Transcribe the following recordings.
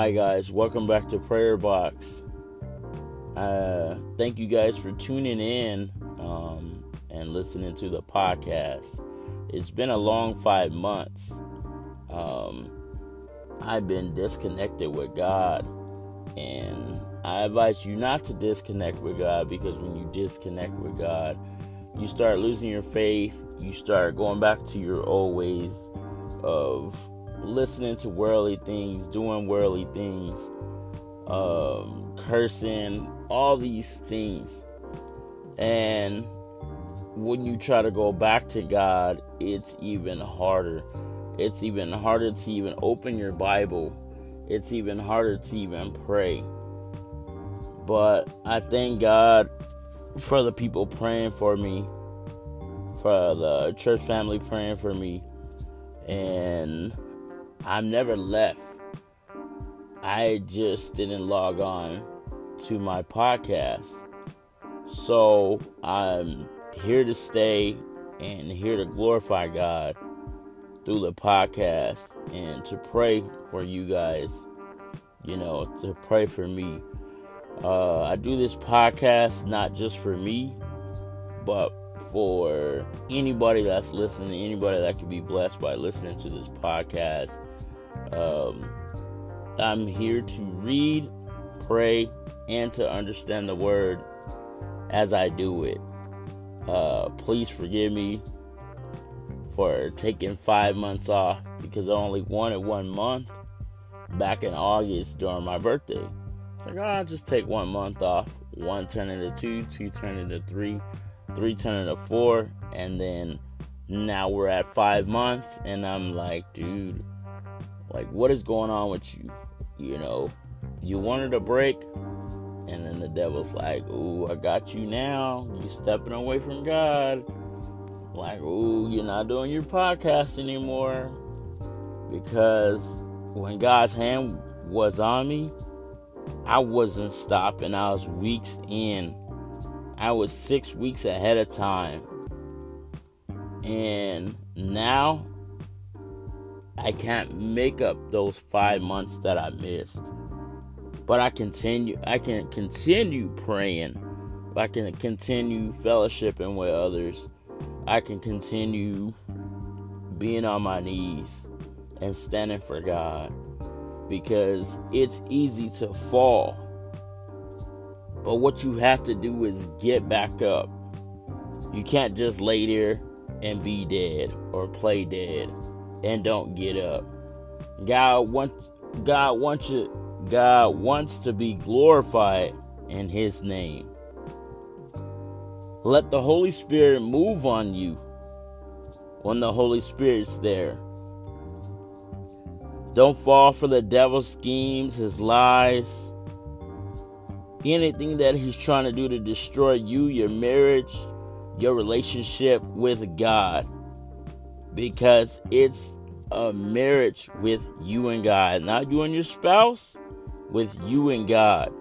Hi, guys. Welcome back to Prayer Box. Uh, thank you guys for tuning in um, and listening to the podcast. It's been a long five months. Um, I've been disconnected with God, and I advise you not to disconnect with God because when you disconnect with God, you start losing your faith. You start going back to your old ways of listening to worldly things, doing worldly things, um, cursing, all these things. And when you try to go back to God, it's even harder. It's even harder to even open your Bible. It's even harder to even pray. But I thank God for the people praying for me, for the church family praying for me. And I've never left. I just didn't log on to my podcast. So I'm here to stay and here to glorify God through the podcast and to pray for you guys, you know, to pray for me. Uh, I do this podcast not just for me, but for anybody that's listening, anybody that could be blessed by listening to this podcast. Um, I'm here to read, pray, and to understand the word as I do it. Uh, please forgive me for taking five months off because I only wanted one month back in August during my birthday. It's like, oh, I'll just take one month off. One turn into two, two turn into three, three turn into four, and then now we're at five months, and I'm like, dude, like, what is going on with you? You know, you wanted a break, and then the devil's like, ooh, I got you now. You stepping away from God. Like, ooh, you're not doing your podcast anymore. Because when God's hand was on me, I wasn't stopping. I was weeks in. I was six weeks ahead of time. And now I can't make up those five months that I missed. But I continue I can continue praying. I can continue fellowshipping with others. I can continue being on my knees and standing for God. Because it's easy to fall. But what you have to do is get back up. You can't just lay there and be dead or play dead and don't get up. God wants God wants you God wants to be glorified in his name. Let the Holy Spirit move on you when the Holy Spirit's there. Don't fall for the devil's schemes, his lies, anything that he's trying to do to destroy you, your marriage, your relationship with God because it's a marriage with you and God, not you and your spouse, with you and God.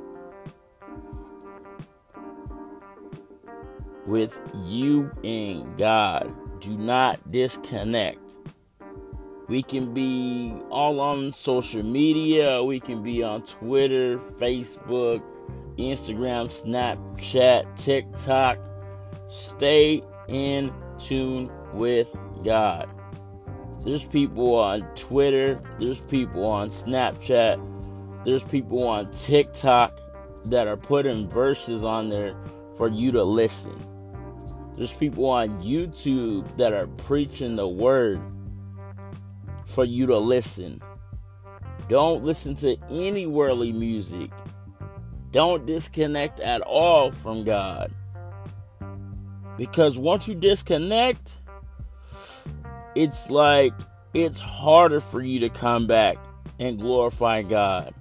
With you and God. Do not disconnect. We can be all on social media, we can be on Twitter, Facebook, Instagram, Snapchat, TikTok. Stay in tune with God. There's people on Twitter, there's people on Snapchat, there's people on TikTok that are putting verses on there for you to listen. There's people on YouTube that are preaching the word for you to listen. Don't listen to any worldly music. Don't disconnect at all from God. Because once you disconnect, it's like it's harder for you to come back and glorify God.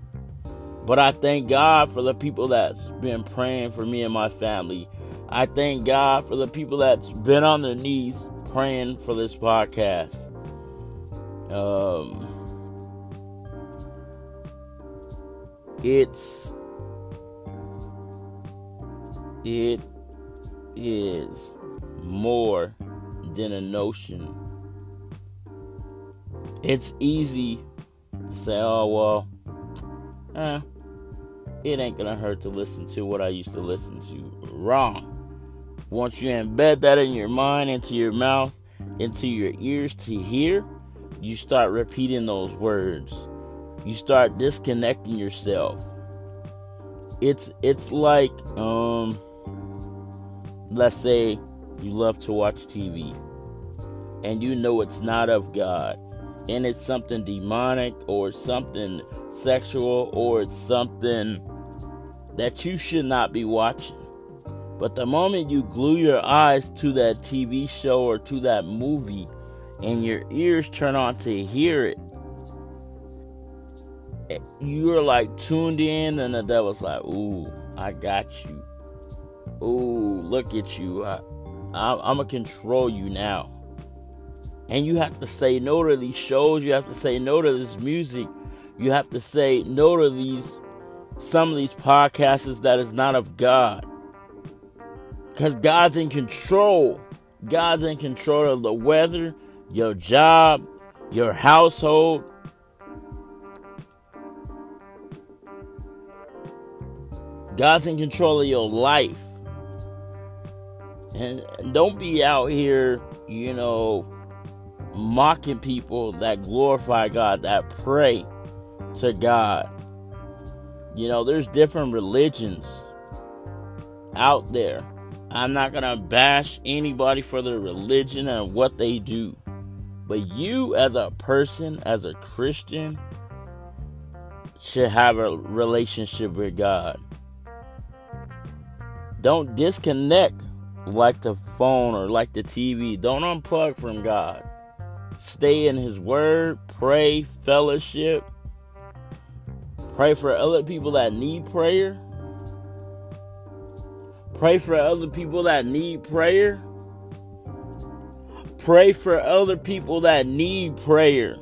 But I thank God for the people that's been praying for me and my family. I thank God for the people that's been on their knees praying for this podcast. Um, it's it is more than a notion it's easy to say, oh, well, eh, it ain't gonna hurt to listen to what I used to listen to. Wrong. Once you embed that in your mind, into your mouth, into your ears to hear, you start repeating those words. You start disconnecting yourself. It's it's like um let's say you love to watch TV and you know it's not of God and it's something demonic or something sexual or it's something that you should not be watching. But the moment you glue your eyes to that TV show or to that movie and your ears turn on to hear it, you're like tuned in, and the devil's like, Ooh, I got you. Ooh, look at you. I, I, I'm going to control you now. And you have to say no to these shows. You have to say no to this music. You have to say no to these, some of these podcasts that is not of God. Because God's in control. God's in control of the weather, your job, your household. God's in control of your life. And don't be out here, you know, mocking people that glorify God, that pray to God. You know, there's different religions out there. I'm not going to bash anybody for their religion and what they do. But you, as a person, as a Christian, should have a relationship with God. Don't disconnect like the phone or like the TV. Don't unplug from God. Stay in His Word, pray, fellowship, pray for other people that need prayer Pray for other people that need prayer. Pray for other people that need prayer.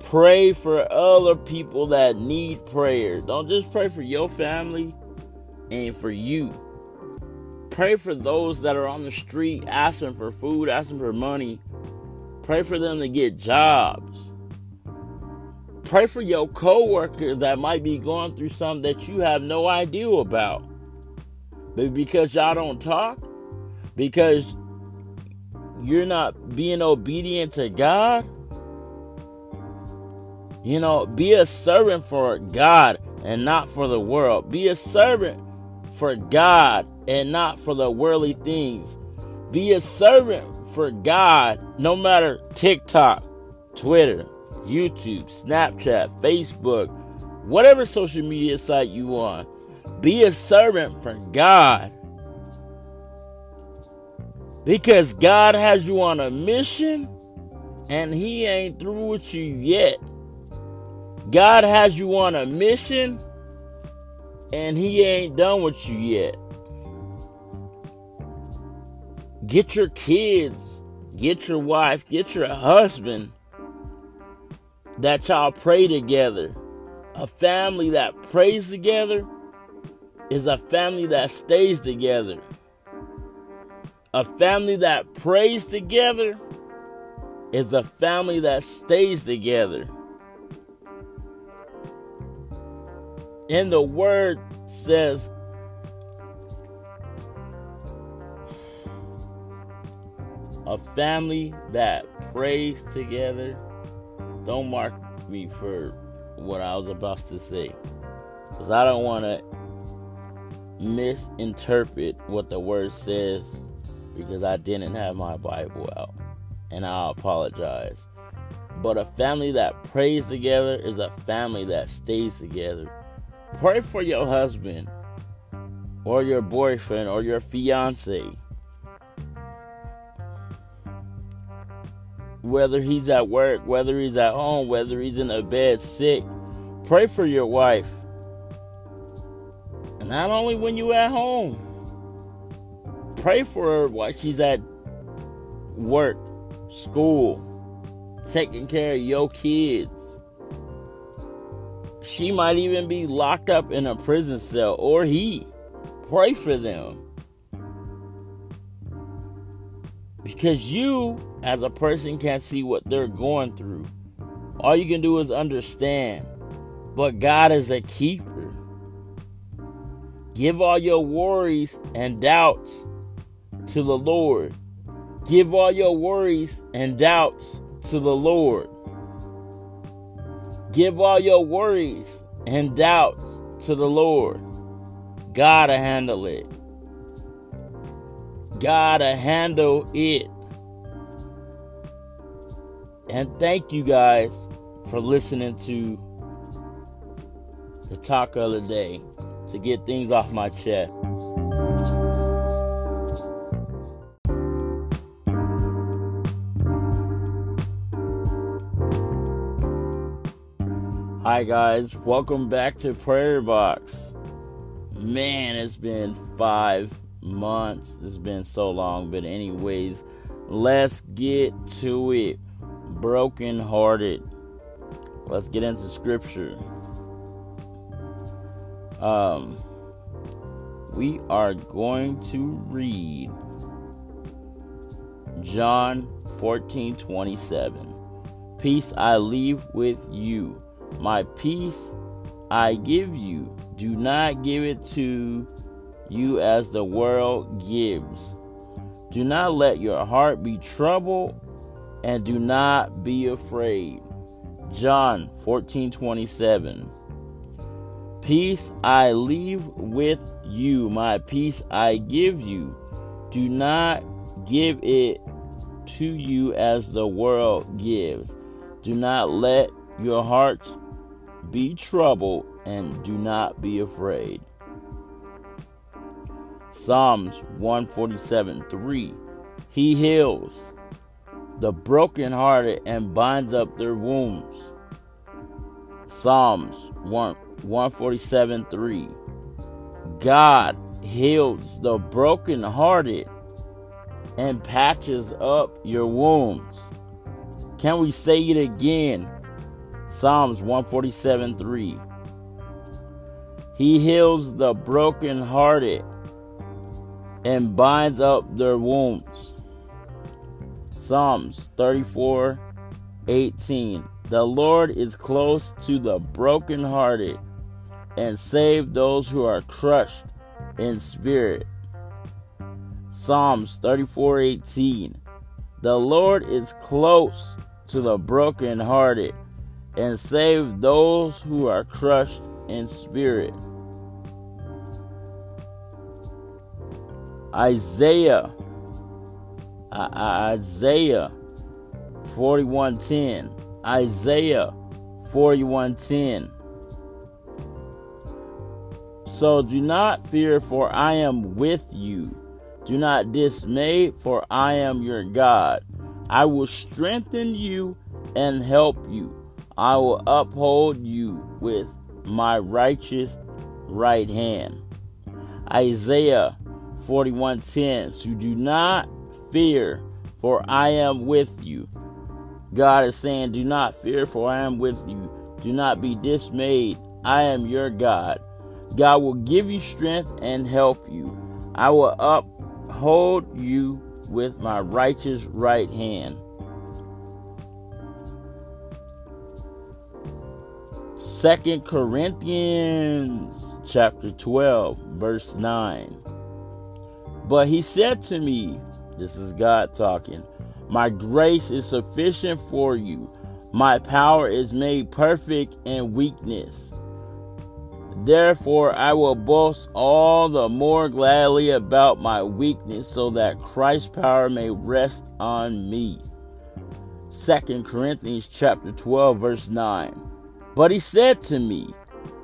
Pray for other people that need prayer. Don't just pray for your family and for you. Pray for those that are on the street asking for food, asking for money. Pray for them to get jobs. Pray for your coworker that might be going through something that you have no idea about. But because y'all don't talk, because you're not being obedient to God, you know, be a servant for God and not for the world. Be a servant for God and not for the worldly things. Be a servant for God no matter TikTok, Twitter, YouTube, Snapchat, Facebook, whatever social media site you want. Be a servant for God. Because God has you on a mission and He ain't through with you yet. God has you on a mission and He ain't done with you yet. Get your kids, get your wife, get your husband that y'all pray together. A family that prays together is a family that stays together. A family that prays together is a family that stays together. And the word says, a family that prays together don't mark me for what I was about to say. Because I don't want to misinterpret what the word says because I didn't have my Bible out. And I apologize. But a family that prays together is a family that stays together. Pray for your husband or your boyfriend or your fiance whether he's at work, whether he's at home, whether he's in a bed sick. Pray for your wife. And not only when you're at home, pray for her while she's at work, school, taking care of your kids. She might even be locked up in a prison cell, or he. Pray for them. Because you, as a person, can't see what they're going through. All you can do is understand. But God is a keeper. Give all your worries and doubts to the Lord. Give all your worries and doubts to the Lord. Give all your worries and doubts to the Lord. Gotta handle it. Gotta handle it. And thank you guys for listening to the talk of the day to get things off my chest. Hi, guys. Welcome back to Prayer Box. Man, it's been five months. It's been so long. But, anyways, let's get to it. Broken hearted. Let's get into scripture. Um, we are going to read John 14 27. Peace I leave with you my peace I give you. Do not give it to you as the world gives. Do not let your heart be troubled and do not be afraid. John 14 27. Peace I leave with you, my peace I give you. Do not give it to you as the world gives. Do not let your hearts be troubled and do not be afraid. Psalms 147 3. He heals the brokenhearted and binds up their wounds. Psalms 1 147 3. God heals the brokenhearted and patches up your wounds. Can we say it again? Psalms 147 3. He heals the brokenhearted and binds up their wounds. Psalms 34 18. The Lord is close to the brokenhearted and save those who are crushed in spirit. Psalms 34 18. The Lord is close to the brokenhearted and save those who are crushed in spirit. Isaiah Isaiah 41:10 Isaiah 41:10 So do not fear for I am with you. Do not dismay for I am your God. I will strengthen you and help you. I will uphold you with my righteous right hand. Isaiah 41:10 So do not fear for I am with you. God is saying do not fear for I am with you. Do not be dismayed. I am your God. God will give you strength and help you. I will uphold you with my righteous right hand. Second Corinthians chapter 12 verse 9. But he said to me, this is God talking, my grace is sufficient for you. My power is made perfect in weakness. Therefore, I will boast all the more gladly about my weakness, so that Christ's power may rest on me. Second Corinthians chapter 12 verse 9. But he said to me,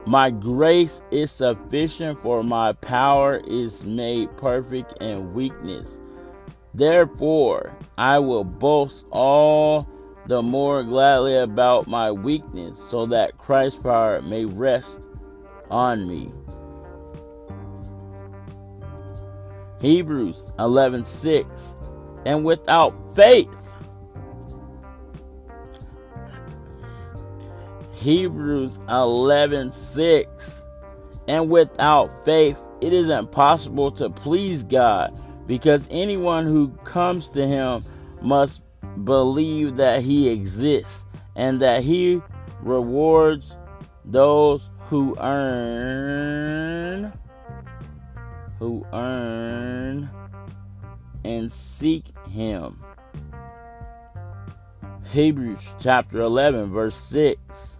My grace is sufficient, for my power is made perfect in weakness. Therefore, I will boast all the more gladly about my weakness, so that Christ's power may rest on me. Hebrews 11:6 And without faith Hebrews 11 6. And without faith, it is impossible to please God because anyone who comes to Him must believe that He exists and that he rewards those who earn who earn and seek him. Hebrews chapter 11 verse 6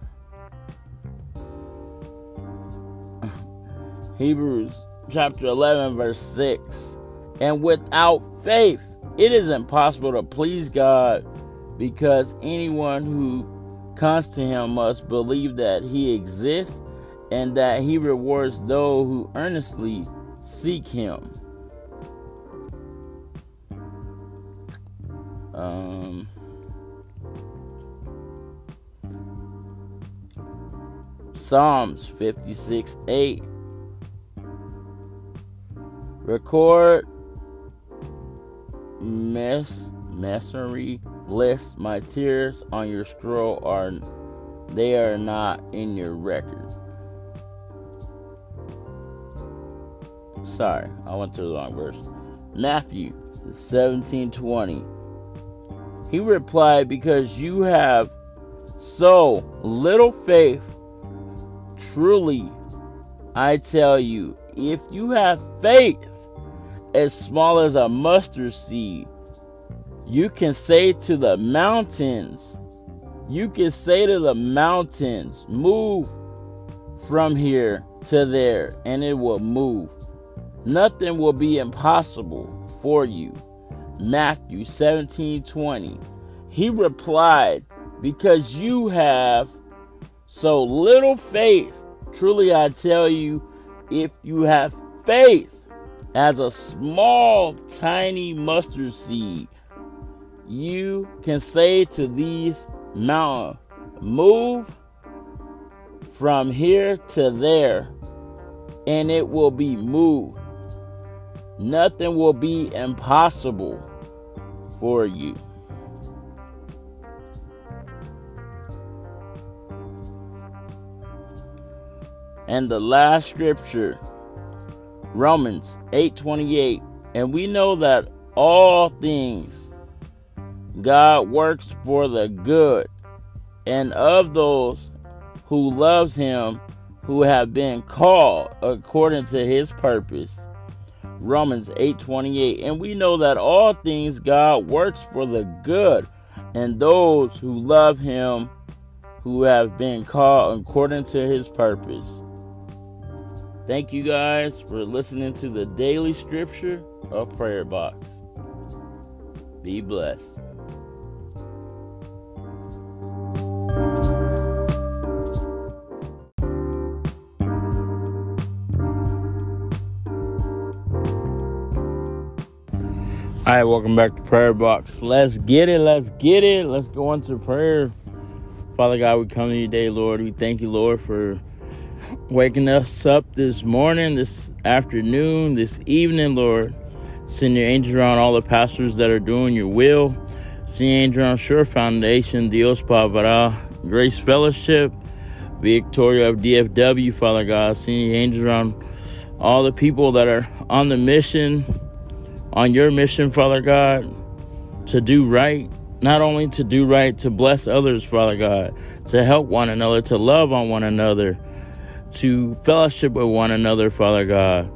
Hebrews chapter 11 verse 6 and without faith it is impossible to please God because anyone who comes to him must believe that he exists and that he rewards those who earnestly seek him. Um, Psalms 56 8. Record mess messery list my tears on your scroll are they are not in your record. Sorry, I went to the wrong verse. Matthew 17:20. He replied, "Because you have so little faith, truly I tell you, if you have faith as small as a mustard seed, you can say to the mountains, you can say to the mountains, move from here to there, and it will move. Nothing will be impossible for you. Matthew 17 20. He replied, Because you have so little faith, truly I tell you, if you have faith as a small, tiny mustard seed, you can say to these mountains, Move from here to there, and it will be moved. Nothing will be impossible for you. And the last scripture, Romans 8:28, and we know that all things God works for the good and of those who loves him who have been called according to his purpose. Romans 8:28. And we know that all things God works for the good and those who love him who have been called according to his purpose. Thank you guys for listening to the daily scripture of Prayer Box. Be blessed. All right, welcome back to Prayer Box. Let's get it. Let's get it. Let's go into prayer. Father God, we come to you today, Lord. We thank you, Lord, for waking us up this morning, this afternoon, this evening, Lord. Send your angels around all the pastors that are doing your will. Send your angels around Sure Foundation, Dios Pavara, Grace Fellowship, Victoria of DFW, Father God. Send your angels around all the people that are on the mission on your mission, Father God, to do right. Not only to do right, to bless others, Father God, to help one another, to love on one another, to fellowship with one another, Father God.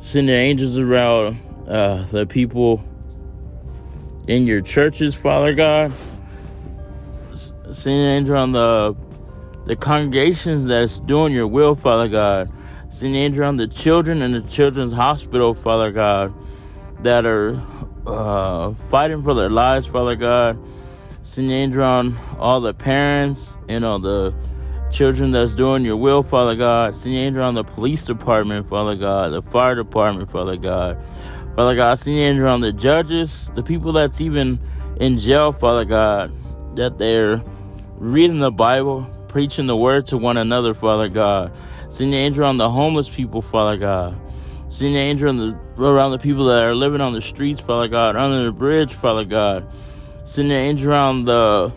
Send your angels around uh, the people in your churches, Father God. Send your angel on the the congregations that's doing your will, Father God. Send your angel on the children in the children's hospital, Father God that are uh, fighting for their lives, Father God. Send your angel on all the parents, you all the children that's doing your will, Father God. Send your angel on the police department, Father God, the fire department, Father God. Father God, send your angel on the judges, the people that's even in jail, Father God, that they're reading the Bible, preaching the word to one another, Father God. Send your angel on the homeless people, Father God. Send your angel the, around the people that are living on the streets, Father God, under the bridge, Father God. Send your angel around the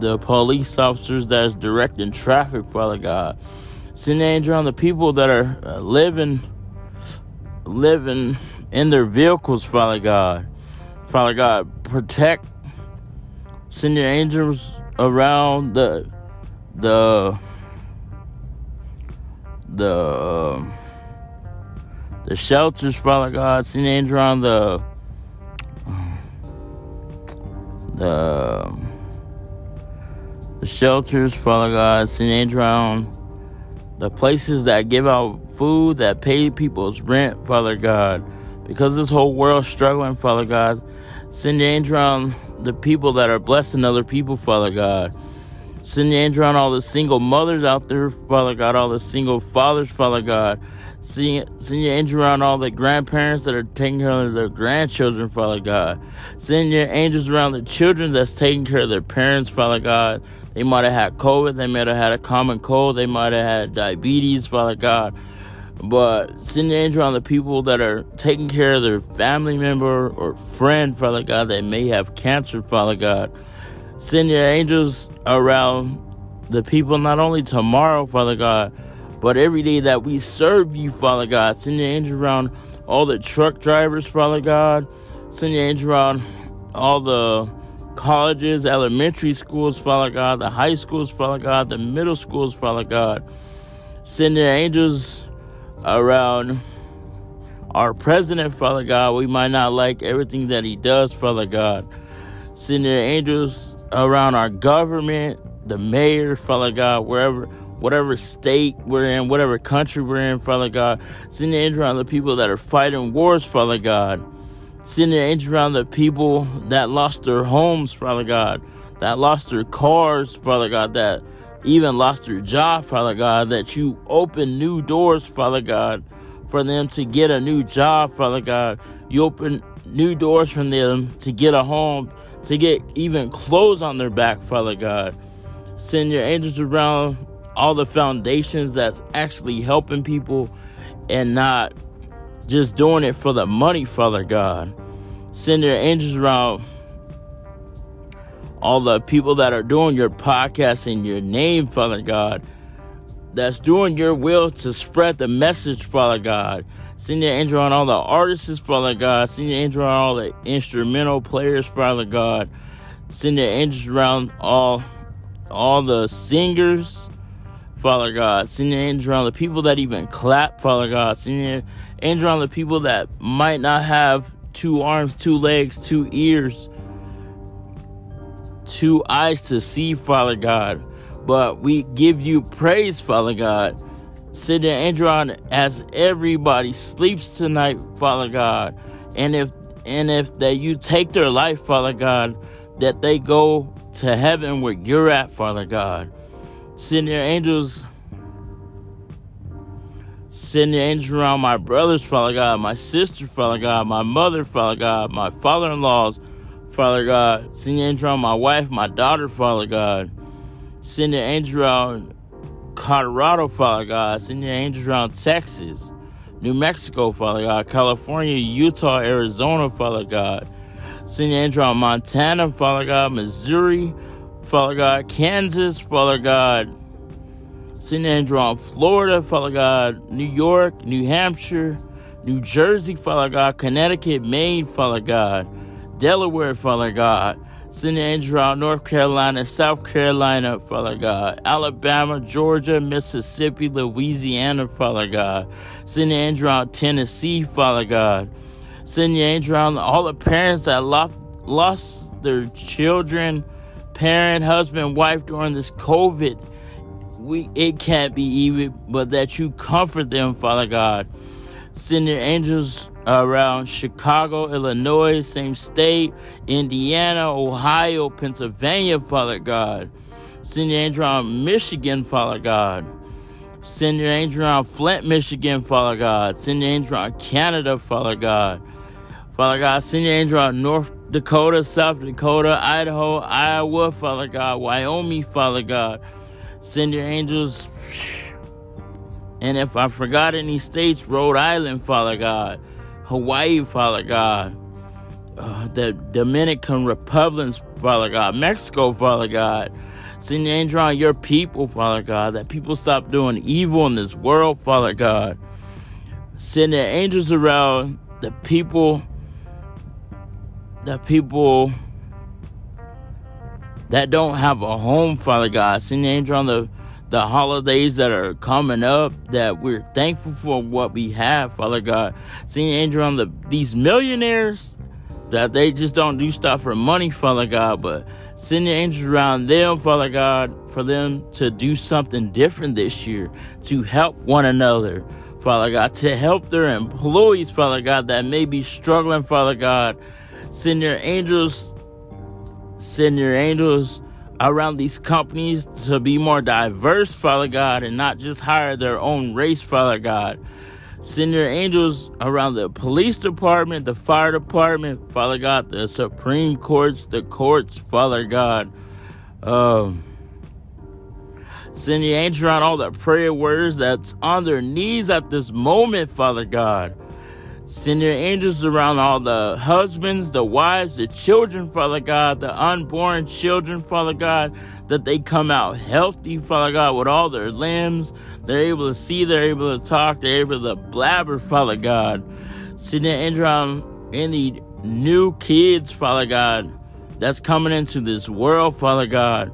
the police officers that's directing traffic, Father God. Send angel around the people that are uh, living living in their vehicles, Father God. Father God, protect. Send your angels around the the the uh, the shelters, Father God. Send angels around the the the shelters, Father God. Around the places that give out food, that pay people's rent, Father God. Because this whole world's struggling, Father God. Send your angel around the people that are blessing other people, Father God. Send your angel around all the single mothers out there, Father God, all the single fathers, Father God. Send, send your angel around all the grandparents that are taking care of their grandchildren, Father God. Send your angels around the children that's taking care of their parents, Father God. They might have had COVID, they might have had a common cold, they might have had diabetes, Father God. But send your angel on the people that are taking care of their family member or friend, Father God, that may have cancer, Father God. Send your angels around the people not only tomorrow, Father God, but every day that we serve you, Father God. Send your angels around all the truck drivers, Father God. Send your angels around all the colleges, elementary schools, Father God, the high schools, Father God, the middle schools, Father God. Send your angels around our president, Father God. We might not like everything that he does, Father God. Send your angels around our government, the mayor, Father God, wherever, whatever state we're in, whatever country we're in, Father God. Send the angels around the people that are fighting wars, Father God. Send your angels around the people that lost their homes, Father God, that lost their cars, Father God, that even lost their job, Father God, that you open new doors, Father God, for them to get a new job, Father God. You open new doors for them to get a home, to get even clothes on their back, Father God. Send your angels around all the foundations that's actually helping people and not just doing it for the money, Father God. Send your angels around all the people that are doing your podcast in your name, Father God, that's doing your will to spread the message, Father God. Send your angel on all the artists, Father God. Send your angel on all the instrumental players, Father God. Send your angels around all all the singers, Father God. Send your angel around the people that even clap, Father God. Send your angel around the people that might not have two arms, two legs, two ears, two eyes to see, Father God. But we give you praise, Father God. Send an angel on as everybody sleeps tonight, Father God. And if and if that you take their life, Father God, that they go to heaven where you're at, Father God. Send your angels. Send your angels around my brothers, Father God, my sister, Father God, my mother, Father God, my father in laws, Father God. Send your angel on my wife, my daughter, Father God. Send your angel around Colorado, Father God. Send your angels around Texas, New Mexico, Father God. California, Utah, Arizona, Father God. Send your angel around Montana, Father God. Missouri, Father God. Kansas, Father God. Angel around Florida, Father God. New York, New Hampshire, New Jersey, Father God. Connecticut, Maine, Father God. Delaware, Father God. Angels around North Carolina, South Carolina, Father God. Alabama, Georgia, Mississippi, Louisiana, Father God. Angels around Tennessee, Father God. Angel around all the parents that lost, lost their children, parent, husband, wife during this COVID. We it can't be even, but that you comfort them, Father God. Send your angels around Chicago, Illinois, same state, Indiana, Ohio, Pennsylvania, Father God. Send your angel around Michigan, Father God. Send your angel around Flint, Michigan, Father God. Send your angel around Canada, Father God. Father God, send your angel around North Dakota, South Dakota, Idaho, Iowa, Father God, Wyoming, Father God. Send your angels. And if I forgot any states, Rhode Island, Father God. Hawaii, Father God, uh, the Dominican Republic, Father God, Mexico, Father God. Send your angel on your people, Father God, that people stop doing evil in this world, Father God. Send the angels around the people, the people that don't have a home, Father God. Send your angel on the the holidays that are coming up that we're thankful for what we have, Father God. Send your angel on the these millionaires that they just don't do stuff for money, Father God, but send your angels around them, Father God, for them to do something different this year, to help one another, Father God, to help their employees, Father God, that may be struggling, Father God. Send your angels, send your angels around these companies to be more diverse, Father God, and not just hire their own race, Father God. Send your angels around the police department, the fire department, Father God, the Supreme Courts, the courts, Father God. Um, send your angels around all the prayer warriors that's on their knees at this moment, Father God. Send your angels around all the husbands, the wives, the children, Father God, the unborn children, Father God, that they come out healthy, Father God, with all their limbs. They're able to see, they're able to talk, they're able to blabber, Father God. Send your angels around any new kids, Father God, that's coming into this world, Father God.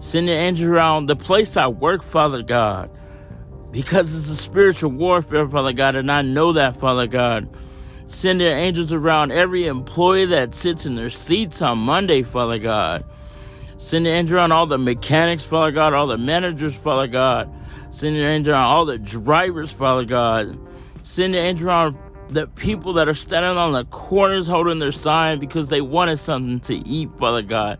Send your angels around the place I work, Father God because it's a spiritual warfare, Father God, and I know that, Father God. Send your angels around every employee that sits in their seats on Monday, Father God. Send your angel around all the mechanics, Father God, all the managers, Father God. Send your angel around all the drivers, Father God. Send your angel around the people that are standing on the corners holding their sign because they wanted something to eat, Father God.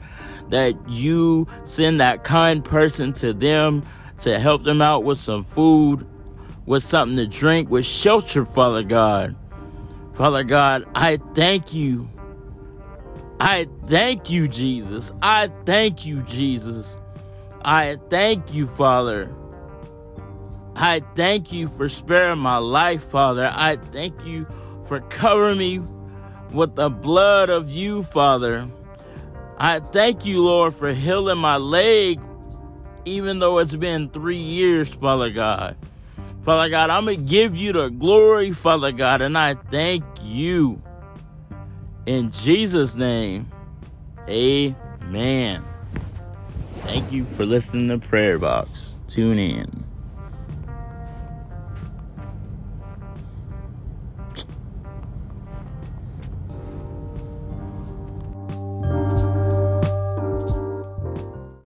That you send that kind person to them to help them out with some food, with something to drink, with shelter, Father God. Father God, I thank you. I thank you, Jesus. I thank you, Jesus. I thank you, Father. I thank you for sparing my life, Father. I thank you for covering me with the blood of you, Father. I thank you, Lord, for healing my leg even though it's been three years, Father God. Father God, I'm going to give you the glory, Father God, and I thank you. In Jesus' name, amen. Thank you for listening to Prayer Box. Tune in.